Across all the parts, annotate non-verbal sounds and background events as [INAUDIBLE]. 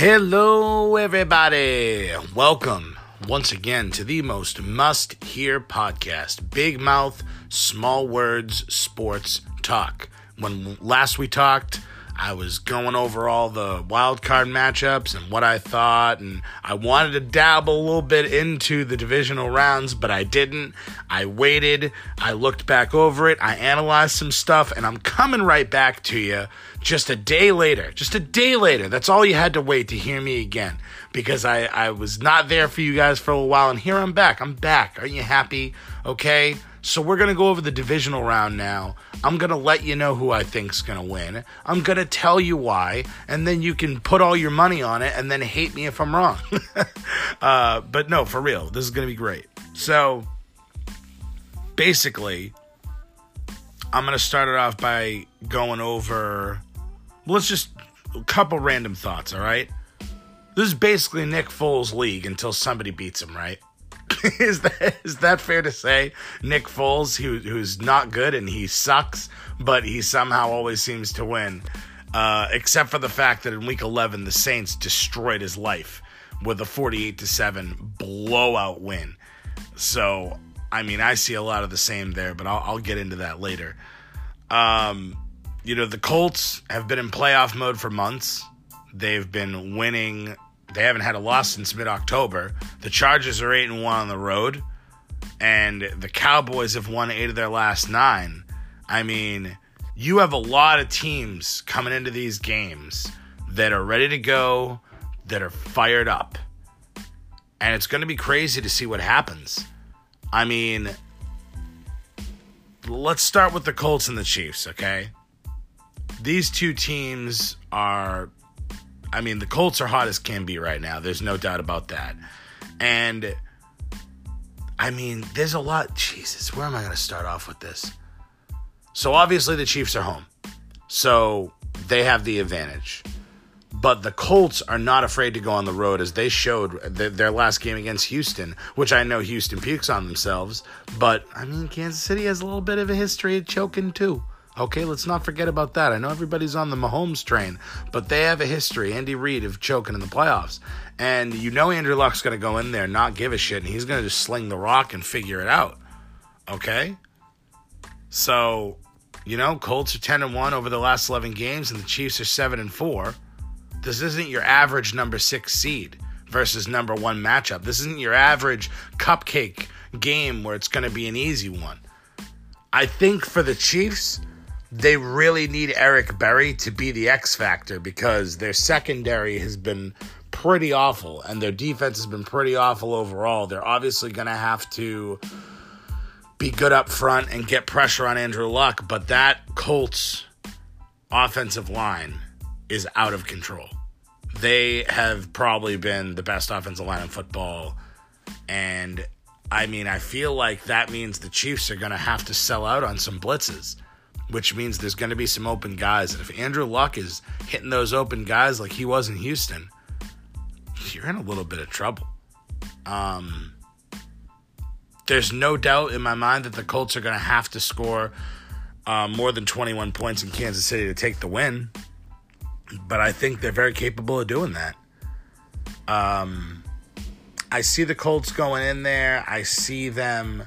Hello, everybody. Welcome once again to the most must hear podcast Big Mouth, Small Words, Sports Talk. When last we talked, I was going over all the wild card matchups and what I thought, and I wanted to dabble a little bit into the divisional rounds, but I didn't. I waited, I looked back over it, I analyzed some stuff, and I'm coming right back to you just a day later. Just a day later. That's all you had to wait to hear me again because I, I was not there for you guys for a while, and here I'm back. I'm back. Aren't you happy? Okay. So we're going to go over the divisional round now. I'm going to let you know who I think's going to win. I'm going to tell you why, and then you can put all your money on it and then hate me if I'm wrong. [LAUGHS] uh, but no, for real, this is going to be great. So basically, I'm going to start it off by going over, let's just, a couple random thoughts, all right? This is basically Nick Foles' league until somebody beats him, right? [LAUGHS] is that is that fair to say? Nick Foles, who who's not good and he sucks, but he somehow always seems to win. Uh, except for the fact that in Week 11 the Saints destroyed his life with a 48 to seven blowout win. So I mean, I see a lot of the same there, but I'll, I'll get into that later. Um, you know, the Colts have been in playoff mode for months. They've been winning they haven't had a loss since mid October. The Chargers are 8 and 1 on the road, and the Cowboys have won 8 of their last 9. I mean, you have a lot of teams coming into these games that are ready to go, that are fired up. And it's going to be crazy to see what happens. I mean, let's start with the Colts and the Chiefs, okay? These two teams are I mean, the Colts are hot as can be right now. There's no doubt about that. And I mean, there's a lot. Jesus, where am I going to start off with this? So obviously the Chiefs are home. So they have the advantage. But the Colts are not afraid to go on the road as they showed their last game against Houston, which I know Houston pukes on themselves. But I mean, Kansas City has a little bit of a history of choking too. Okay, let's not forget about that. I know everybody's on the Mahomes train, but they have a history, Andy Reid, of choking in the playoffs. And you know Andrew Luck's going to go in there, not give a shit, and he's going to just sling the rock and figure it out. Okay? So, you know, Colts are 10 and 1 over the last 11 games, and the Chiefs are 7 and 4. This isn't your average number six seed versus number one matchup. This isn't your average cupcake game where it's going to be an easy one. I think for the Chiefs, they really need Eric Berry to be the X factor because their secondary has been pretty awful and their defense has been pretty awful overall. They're obviously going to have to be good up front and get pressure on Andrew Luck, but that Colts offensive line is out of control. They have probably been the best offensive line in football. And I mean, I feel like that means the Chiefs are going to have to sell out on some blitzes which means there's going to be some open guys. And if Andrew Luck is hitting those open guys like he was in Houston, you're in a little bit of trouble. Um, there's no doubt in my mind that the Colts are going to have to score uh, more than 21 points in Kansas City to take the win. But I think they're very capable of doing that. Um, I see the Colts going in there. I see them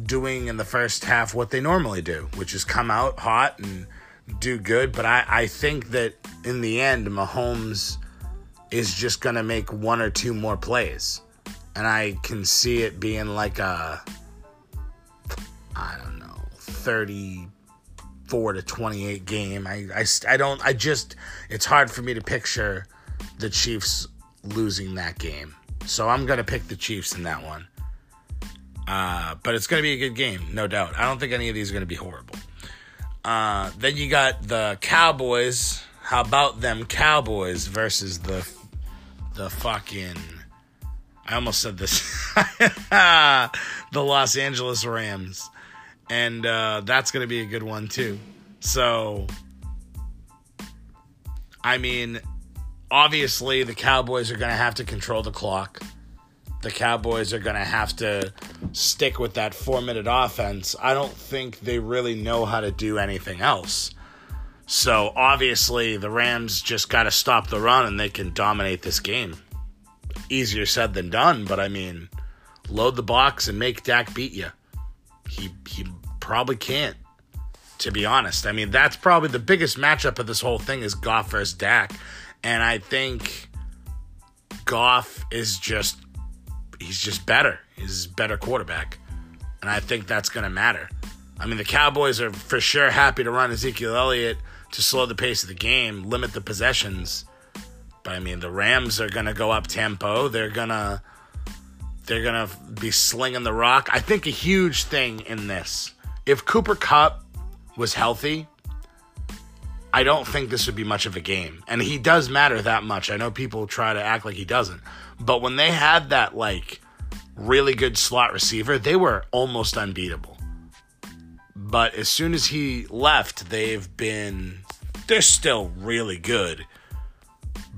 doing in the first half what they normally do, which is come out hot and do good. But I, I think that in the end, Mahomes is just going to make one or two more plays. And I can see it being like a, I don't know, 34 to 28 game. I, I, I don't, I just, it's hard for me to picture the Chiefs losing that game. So I'm going to pick the Chiefs in that one. Uh, but it's going to be a good game, no doubt. I don't think any of these are going to be horrible. Uh, then you got the Cowboys. How about them Cowboys versus the the fucking I almost said this. [LAUGHS] the Los Angeles Rams. And uh, that's going to be a good one too. So I mean, obviously the Cowboys are going to have to control the clock the Cowboys are going to have to stick with that four minute offense. I don't think they really know how to do anything else. So obviously, the Rams just got to stop the run and they can dominate this game. Easier said than done, but I mean, load the box and make Dak beat you. He he probably can't. To be honest, I mean that's probably the biggest matchup of this whole thing is Goff versus Dak, and I think Goff is just he's just better. He's a better quarterback, and I think that's going to matter. I mean, the Cowboys are for sure happy to run Ezekiel Elliott to slow the pace of the game, limit the possessions. But I mean, the Rams are going to go up tempo. They're going to they're going to be slinging the rock. I think a huge thing in this, if Cooper Kupp was healthy, I don't think this would be much of a game. And he does matter that much. I know people try to act like he doesn't. But when they had that like really good slot receiver, they were almost unbeatable. But as soon as he left, they've been they're still really good.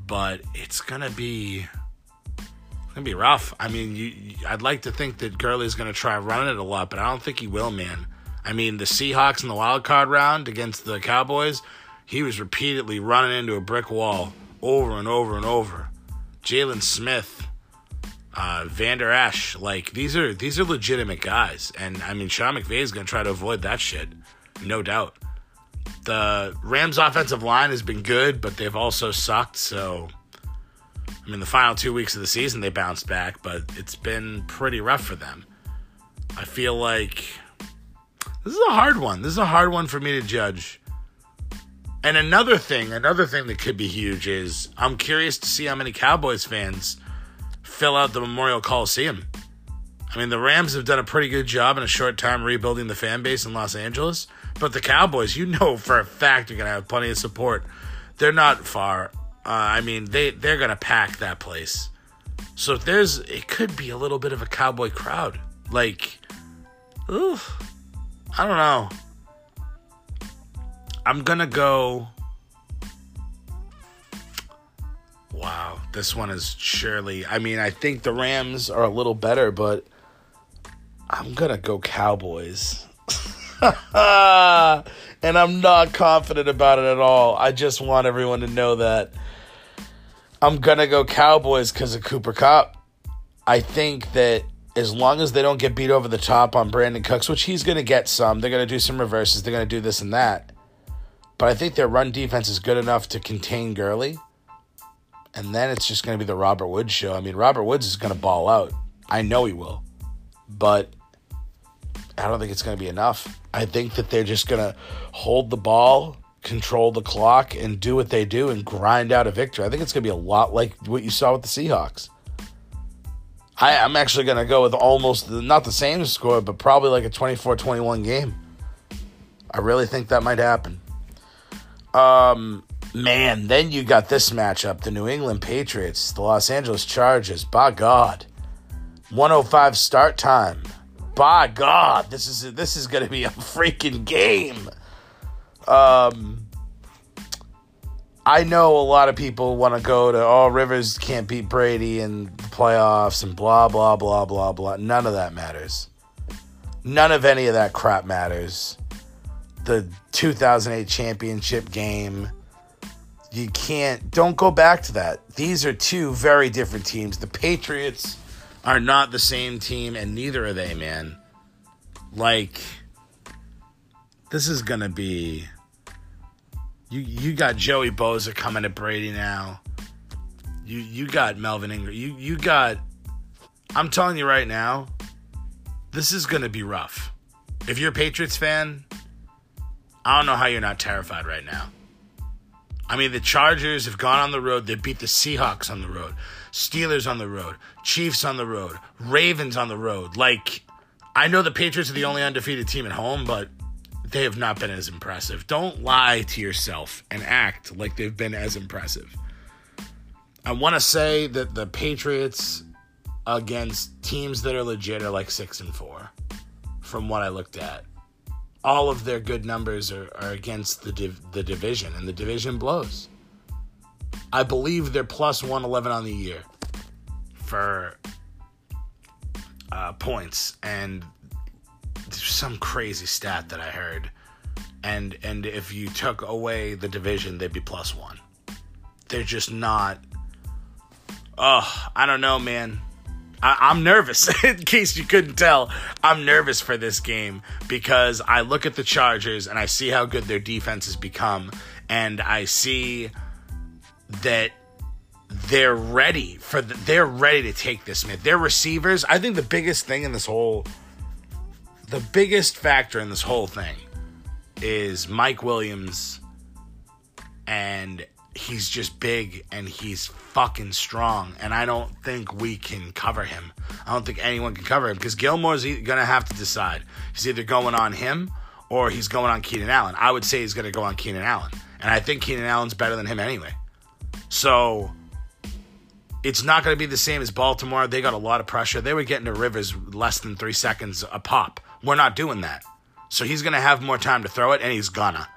But it's gonna be it's gonna be rough. I mean, you, I'd like to think that Gurley's gonna try running it a lot, but I don't think he will, man. I mean, the Seahawks in the wild card round against the Cowboys, he was repeatedly running into a brick wall over and over and over. Jaylon Smith, uh, Vander Esch, like these are these are legitimate guys, and I mean Sean McVay is gonna try to avoid that shit, no doubt. The Rams' offensive line has been good, but they've also sucked. So, I mean, the final two weeks of the season they bounced back, but it's been pretty rough for them. I feel like this is a hard one. This is a hard one for me to judge. And another thing, another thing that could be huge is I'm curious to see how many Cowboys fans fill out the Memorial Coliseum. I mean, the Rams have done a pretty good job in a short time rebuilding the fan base in Los Angeles, but the Cowboys, you know for a fact, are going to have plenty of support. They're not far. Uh, I mean, they they're going to pack that place. So if there's, it could be a little bit of a cowboy crowd. Like, ooh, I don't know. I'm gonna go. Wow, this one is surely. I mean, I think the Rams are a little better, but I'm gonna go Cowboys. [LAUGHS] and I'm not confident about it at all. I just want everyone to know that I'm gonna go Cowboys because of Cooper Kupp. I think that as long as they don't get beat over the top on Brandin Cooks, which he's gonna get some, they're gonna do some reverses, they're gonna do this and that. But I think their run defense is good enough to contain Gurley. And then it's just going to be the Robert Woods show. I mean, Robert Woods is going to ball out. I know he will. But I don't think it's going to be enough. I think that they're just going to hold the ball, control the clock, and do what they do and grind out a victory. I think it's going to be a lot like what you saw with the Seahawks. I, am actually going to go with almost not the same score, but probably like a 24 21 game. I really think that might happen. Um, man, then you got this matchup the New England Patriots, the Los Angeles Chargers. By God. 105 start time. By God, this is this is going to be a freaking game. Um, I know a lot of people want to go to oh Rivers can't beat Brady in the playoffs and blah blah blah blah blah. None of that matters. None of any of that crap matters the 2008 championship game. You can't, don't go back to that. These are two very different teams. The Patriots are not the same team, and neither are they, man. Like, this is going to be. You, you got Joey Bosa coming at Brady now. You you got Melvin Ingram. You you got I'm telling you right now, this is gonna be rough. If you're a Patriots fan, I don't know how you're not terrified right now. I mean, the Chargers have gone on the road. They beat the Seahawks on the road, Steelers on the road, Chiefs on the road, Ravens on the road. Like, I know the Patriots are the only undefeated team at home, but they have not been as impressive. Don't lie to yourself and act like they've been as impressive. I want to say that the Patriots against teams that are legit are like six and four, from what I looked at all of their good numbers are, are against the div- the division, and the division blows. I believe they're plus 111 on the year for uh, points, and some crazy stat that I heard and and if you took away the division, they'd be plus one. They're just not. Oh, I don't know, man. I, am nervous. [LAUGHS] In case you couldn't tell, I'm nervous for this game because I look at the Chargers and I see how good their defense has become, and I see that they're ready for the, they're ready to take this man. Their receivers, I think the biggest thing in this whole the biggest factor in this whole thing is Mike Williams and he's just big and he's fucking strong and I don't think we can cover him. I don't think anyone can cover him because Gilmore's going to have to decide. He's either going on him or he's going on Keenan Allen. I would say he's going to go on Keenan Allen. And I think Keenan Allen's better than him anyway. So it's not going to be the same as Baltimore. They got a lot of pressure. They were getting to Rivers less than three seconds a pop. We're not doing that. So he's going to have more time to throw it, and he's gonna.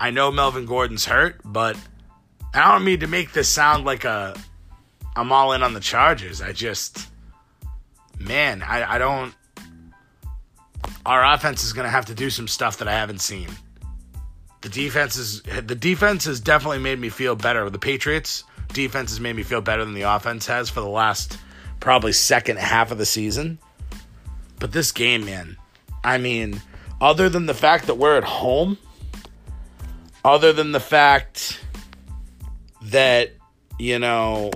I know Melvin Gordon's hurt, but I don't mean to make this sound like a I'm all in on the Chargers. I just, man, I, I don't. Our offense is going to have to do some stuff that I haven't seen. The defense is the defense has definitely made me feel better. The Patriots defense has made me feel better than the offense has for the last probably second half of the season. But this game, man, I mean, other than the fact that we're at home, other than the fact that, you know,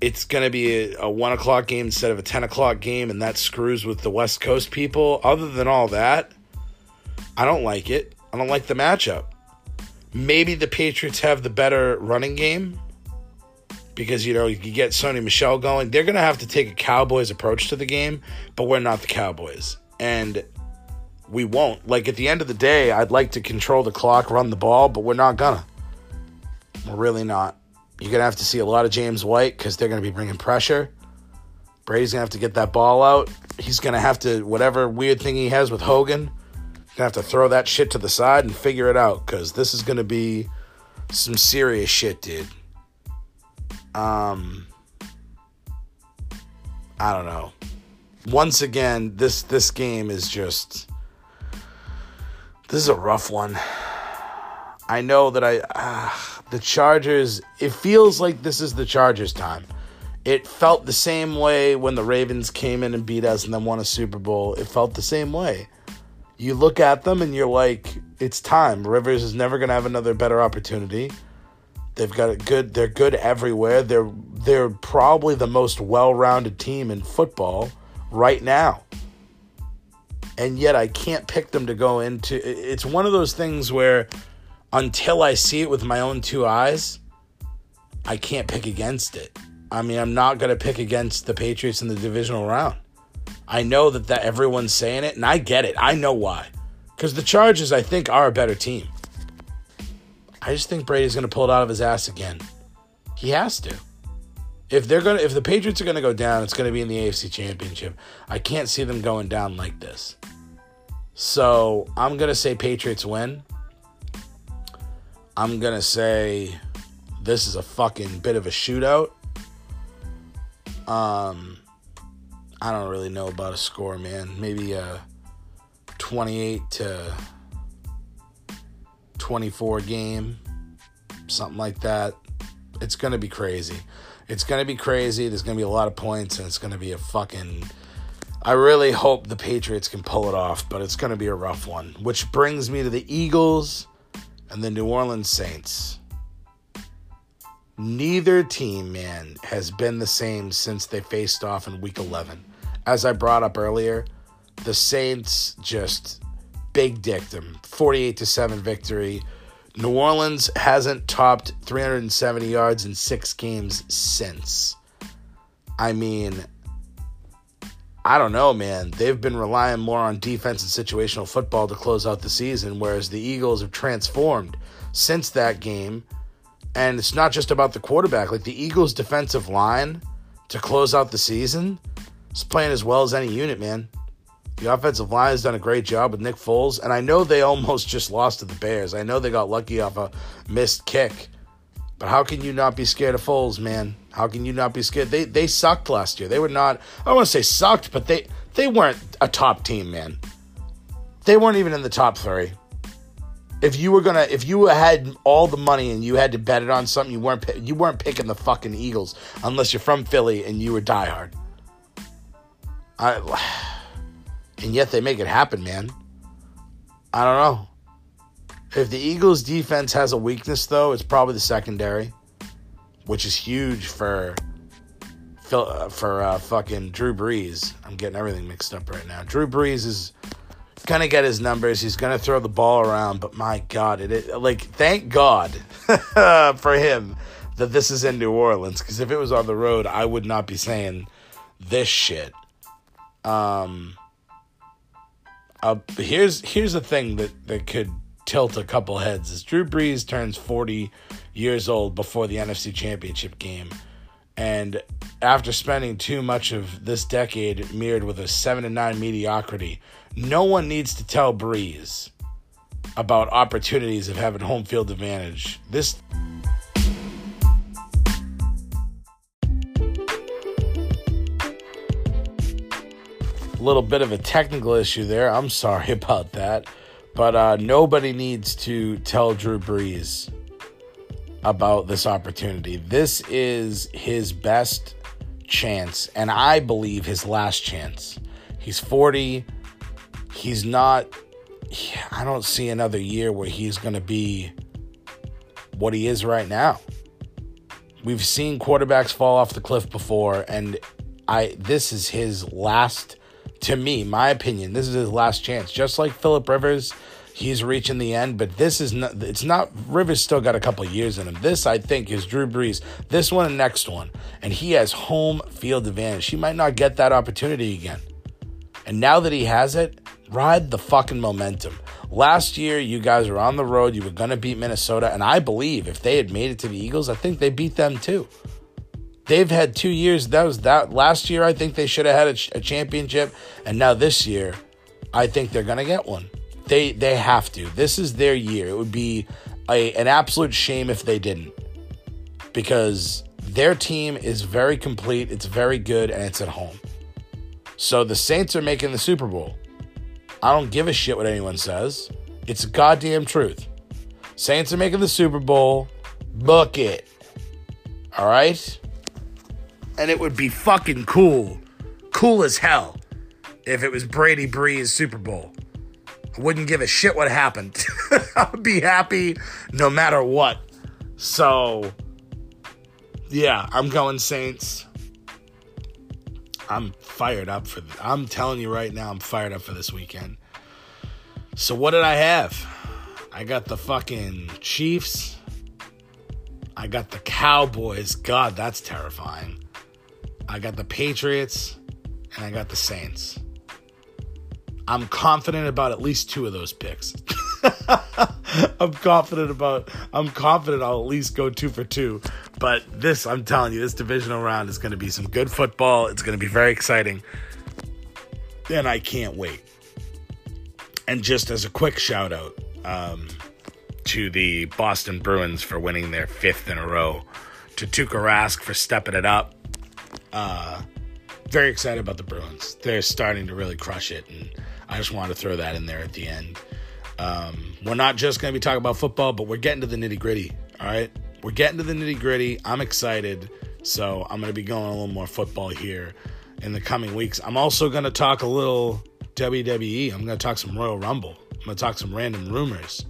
it's going to be a, a, one o'clock game instead of a 10 o'clock game, and that screws with the West Coast people, other than all that, I don't like it. I don't like the matchup. Maybe the Patriots have the better running game because you know you get Sony Michel going. They're gonna have to take a Cowboys approach to the game, but we're not the Cowboys, and we won't. Like at the end of the day, I'd like to control the clock, run the ball, but we're not gonna. We're really not. You're gonna have to see a lot of James White because they're gonna be bringing pressure. Brady's gonna have to get that ball out. He's gonna have to whatever weird thing he has with Hogan. Gonna have to throw that shit to the side and figure it out because this is gonna be some serious shit, dude. Um, I don't know. Once again, this this game is just this is a rough one. I know that I uh, the Chargers. It feels like this is the Chargers' time. It felt the same way when the Ravens came in and beat us and then won a Super Bowl. It felt the same way. You look at them and you're like, it's time. Rivers is never going to have another better opportunity. They've got a good. They're good everywhere. They're they're probably the most well-rounded team in football right now. And yet I can't pick them to go into. It's one of those things where until I see it with my own two eyes, I can't pick against it. I mean, I'm not going to pick against the Patriots in the divisional round. I know that, that everyone's saying it, and I get it. I know why. Because the Chargers, I think, are a better team. I just think Brady's going to pull it out of his ass again. He has to. If they're to if the Patriots are to go down, it's to be in the AFC Championship. I can't see them going down like this. So, I'm to say Patriots win. I'm to say this is a fucking bit of a shootout. Um I don't really know about a score, man. Maybe a uh, 28 to 24 game, something like that. It's to be crazy. It's going to be crazy. There's going to be a lot of points, and it's going to be a fucking. I really hope the Patriots can pull it off, but it's going to be a rough one. Which brings me to the Eagles and the New Orleans Saints. Neither team, man, has been the same since they faced off in week 11. As I brought up earlier, the Saints just big them, 48 to 7 victory. New Orleans hasn't topped 370 yards in six games since. I mean, I don't know, man. They've been relying more on defense and situational football to close out the season, whereas the Eagles have transformed since that game. And it's not just about the quarterback. Like the Eagles' defensive line to close out the season is playing as well as any unit, man. The offensive line has done a great job with Nick Foles, and I know they almost just lost to the Bears. I know they got lucky off a missed kick. But how can you not be scared of Foles, man? How can you not be scared? They they sucked last year. They were not I want to say sucked, but they they weren't a top team, man. They weren't even in the top 3. If you were gonna, if you had all the money and you had to bet it on something, you weren't you weren't picking the fucking Eagles unless you're from Philly and you were diehard. I, and yet they make it happen, man. I don't know. If the Eagles' defense has a weakness, though, it's probably the secondary, which is huge for for uh, fucking Drew Brees. I'm getting everything mixed up right now. Drew Brees is gonna get his numbers. He's gonna throw the ball around, but my God, it, it like thank God [LAUGHS] for him that this is in New Orleans. Because if it was on the road, I would not be saying this shit. Um. Uh, here's here's the thing that that could tilt a couple heads is Drew Brees turns 40 years old before the NFC Championship game. And after spending too much of this decade mirrored with a 7 and 9 mediocrity, no one needs to tell Brees about opportunities of having home field advantage. This little bit of a technical issue there. I'm sorry [LAUGHS] about that. But uh, nobody needs to tell Drew Brees about this opportunity. This is his best chance, and I believe his last chance. He's 40. He's not, I don't see another year where he's going to be what he is right now. We've seen quarterbacks fall off the cliff before, and I this is his last to me, my opinion, this is his last chance. Just like Philip Rivers, he's reaching the end, but this is not, it's not, Rivers still got a couple years in him. This, I think, is Drew Brees, this one and next one. And he has home field advantage. He might not get that opportunity again. And now that he has it, ride the fucking momentum. Last year, you guys were on the road. You were going to beat Minnesota. And I believe if they had made it to the Eagles, I think they beat them too. They've had two years. That was that last year. I think they should have had a, a championship, and now this year, I think they're gonna get one. They they have to. This is their year. It would be a, an absolute shame if they didn't, because their team is very complete. It's very good, and it's at home. So the Saints are making the Super Bowl. I don't give a shit what anyone says. It's goddamn truth. Saints are making the Super Bowl. Book it. All right? And it would be fucking cool, cool as hell, if it was Brady Brees Super Bowl. I wouldn't give a shit what happened. [LAUGHS] I would be happy no matter what. So, yeah, I'm going Saints. I'm fired up for. I'm telling you right now, I'm fired up for this weekend. So what did I have? I got the fucking Chiefs. I got the Cowboys. God, that's terrifying. I got the Patriots, and I got the Saints. I'm confident about at least two of those picks. [LAUGHS] I'm confident about I'm confident I'll at least go two for two. But this, I'm telling you, this divisional round is gonna be some good football. It's gonna be very exciting. And I can't wait. And just as a quick shout out um, to the Boston Bruins for winning their fifth in a row, to Tuukka Rask for stepping it up, uh, very excited about the Bruins. They're starting to really crush it, and I just wanted to throw that in there at the end. Um, we're not just going to be talking about football, but we're getting to the nitty gritty. All right, we're getting to the nitty gritty. I'm excited, so I'm going to be going a little more football here in the coming weeks. I'm also going to talk a little WWE. I'm going to talk some Royal Rumble. I'm going to talk some random rumors.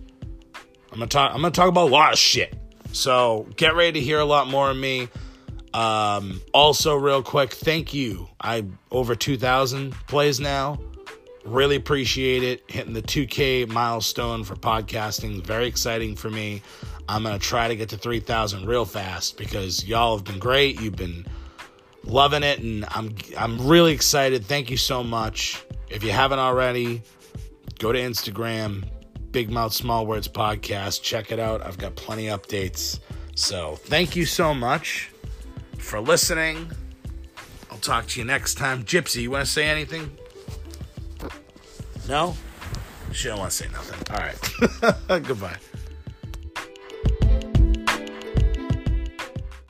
I'm going to talk. I'm going to talk about a lot of shit. So get ready to hear a lot more of me. Um, also, real quick, thank you. I over 2,000 plays now. Really appreciate it. Hitting the 2K milestone for podcasting. Very exciting for me. I'm going to try to get to 3,000 real fast because y'all have been great. You've been loving it, and I'm, I'm really excited. Thank you so much. If you haven't already, go to Instagram, Big Mouth Small Words Podcast. Check it out. I've got plenty updates. So thank you so much for listening. I'll talk to you next time. Gypsy, you want to say anything? No? She don't want to say nothing. All right. [LAUGHS] Goodbye.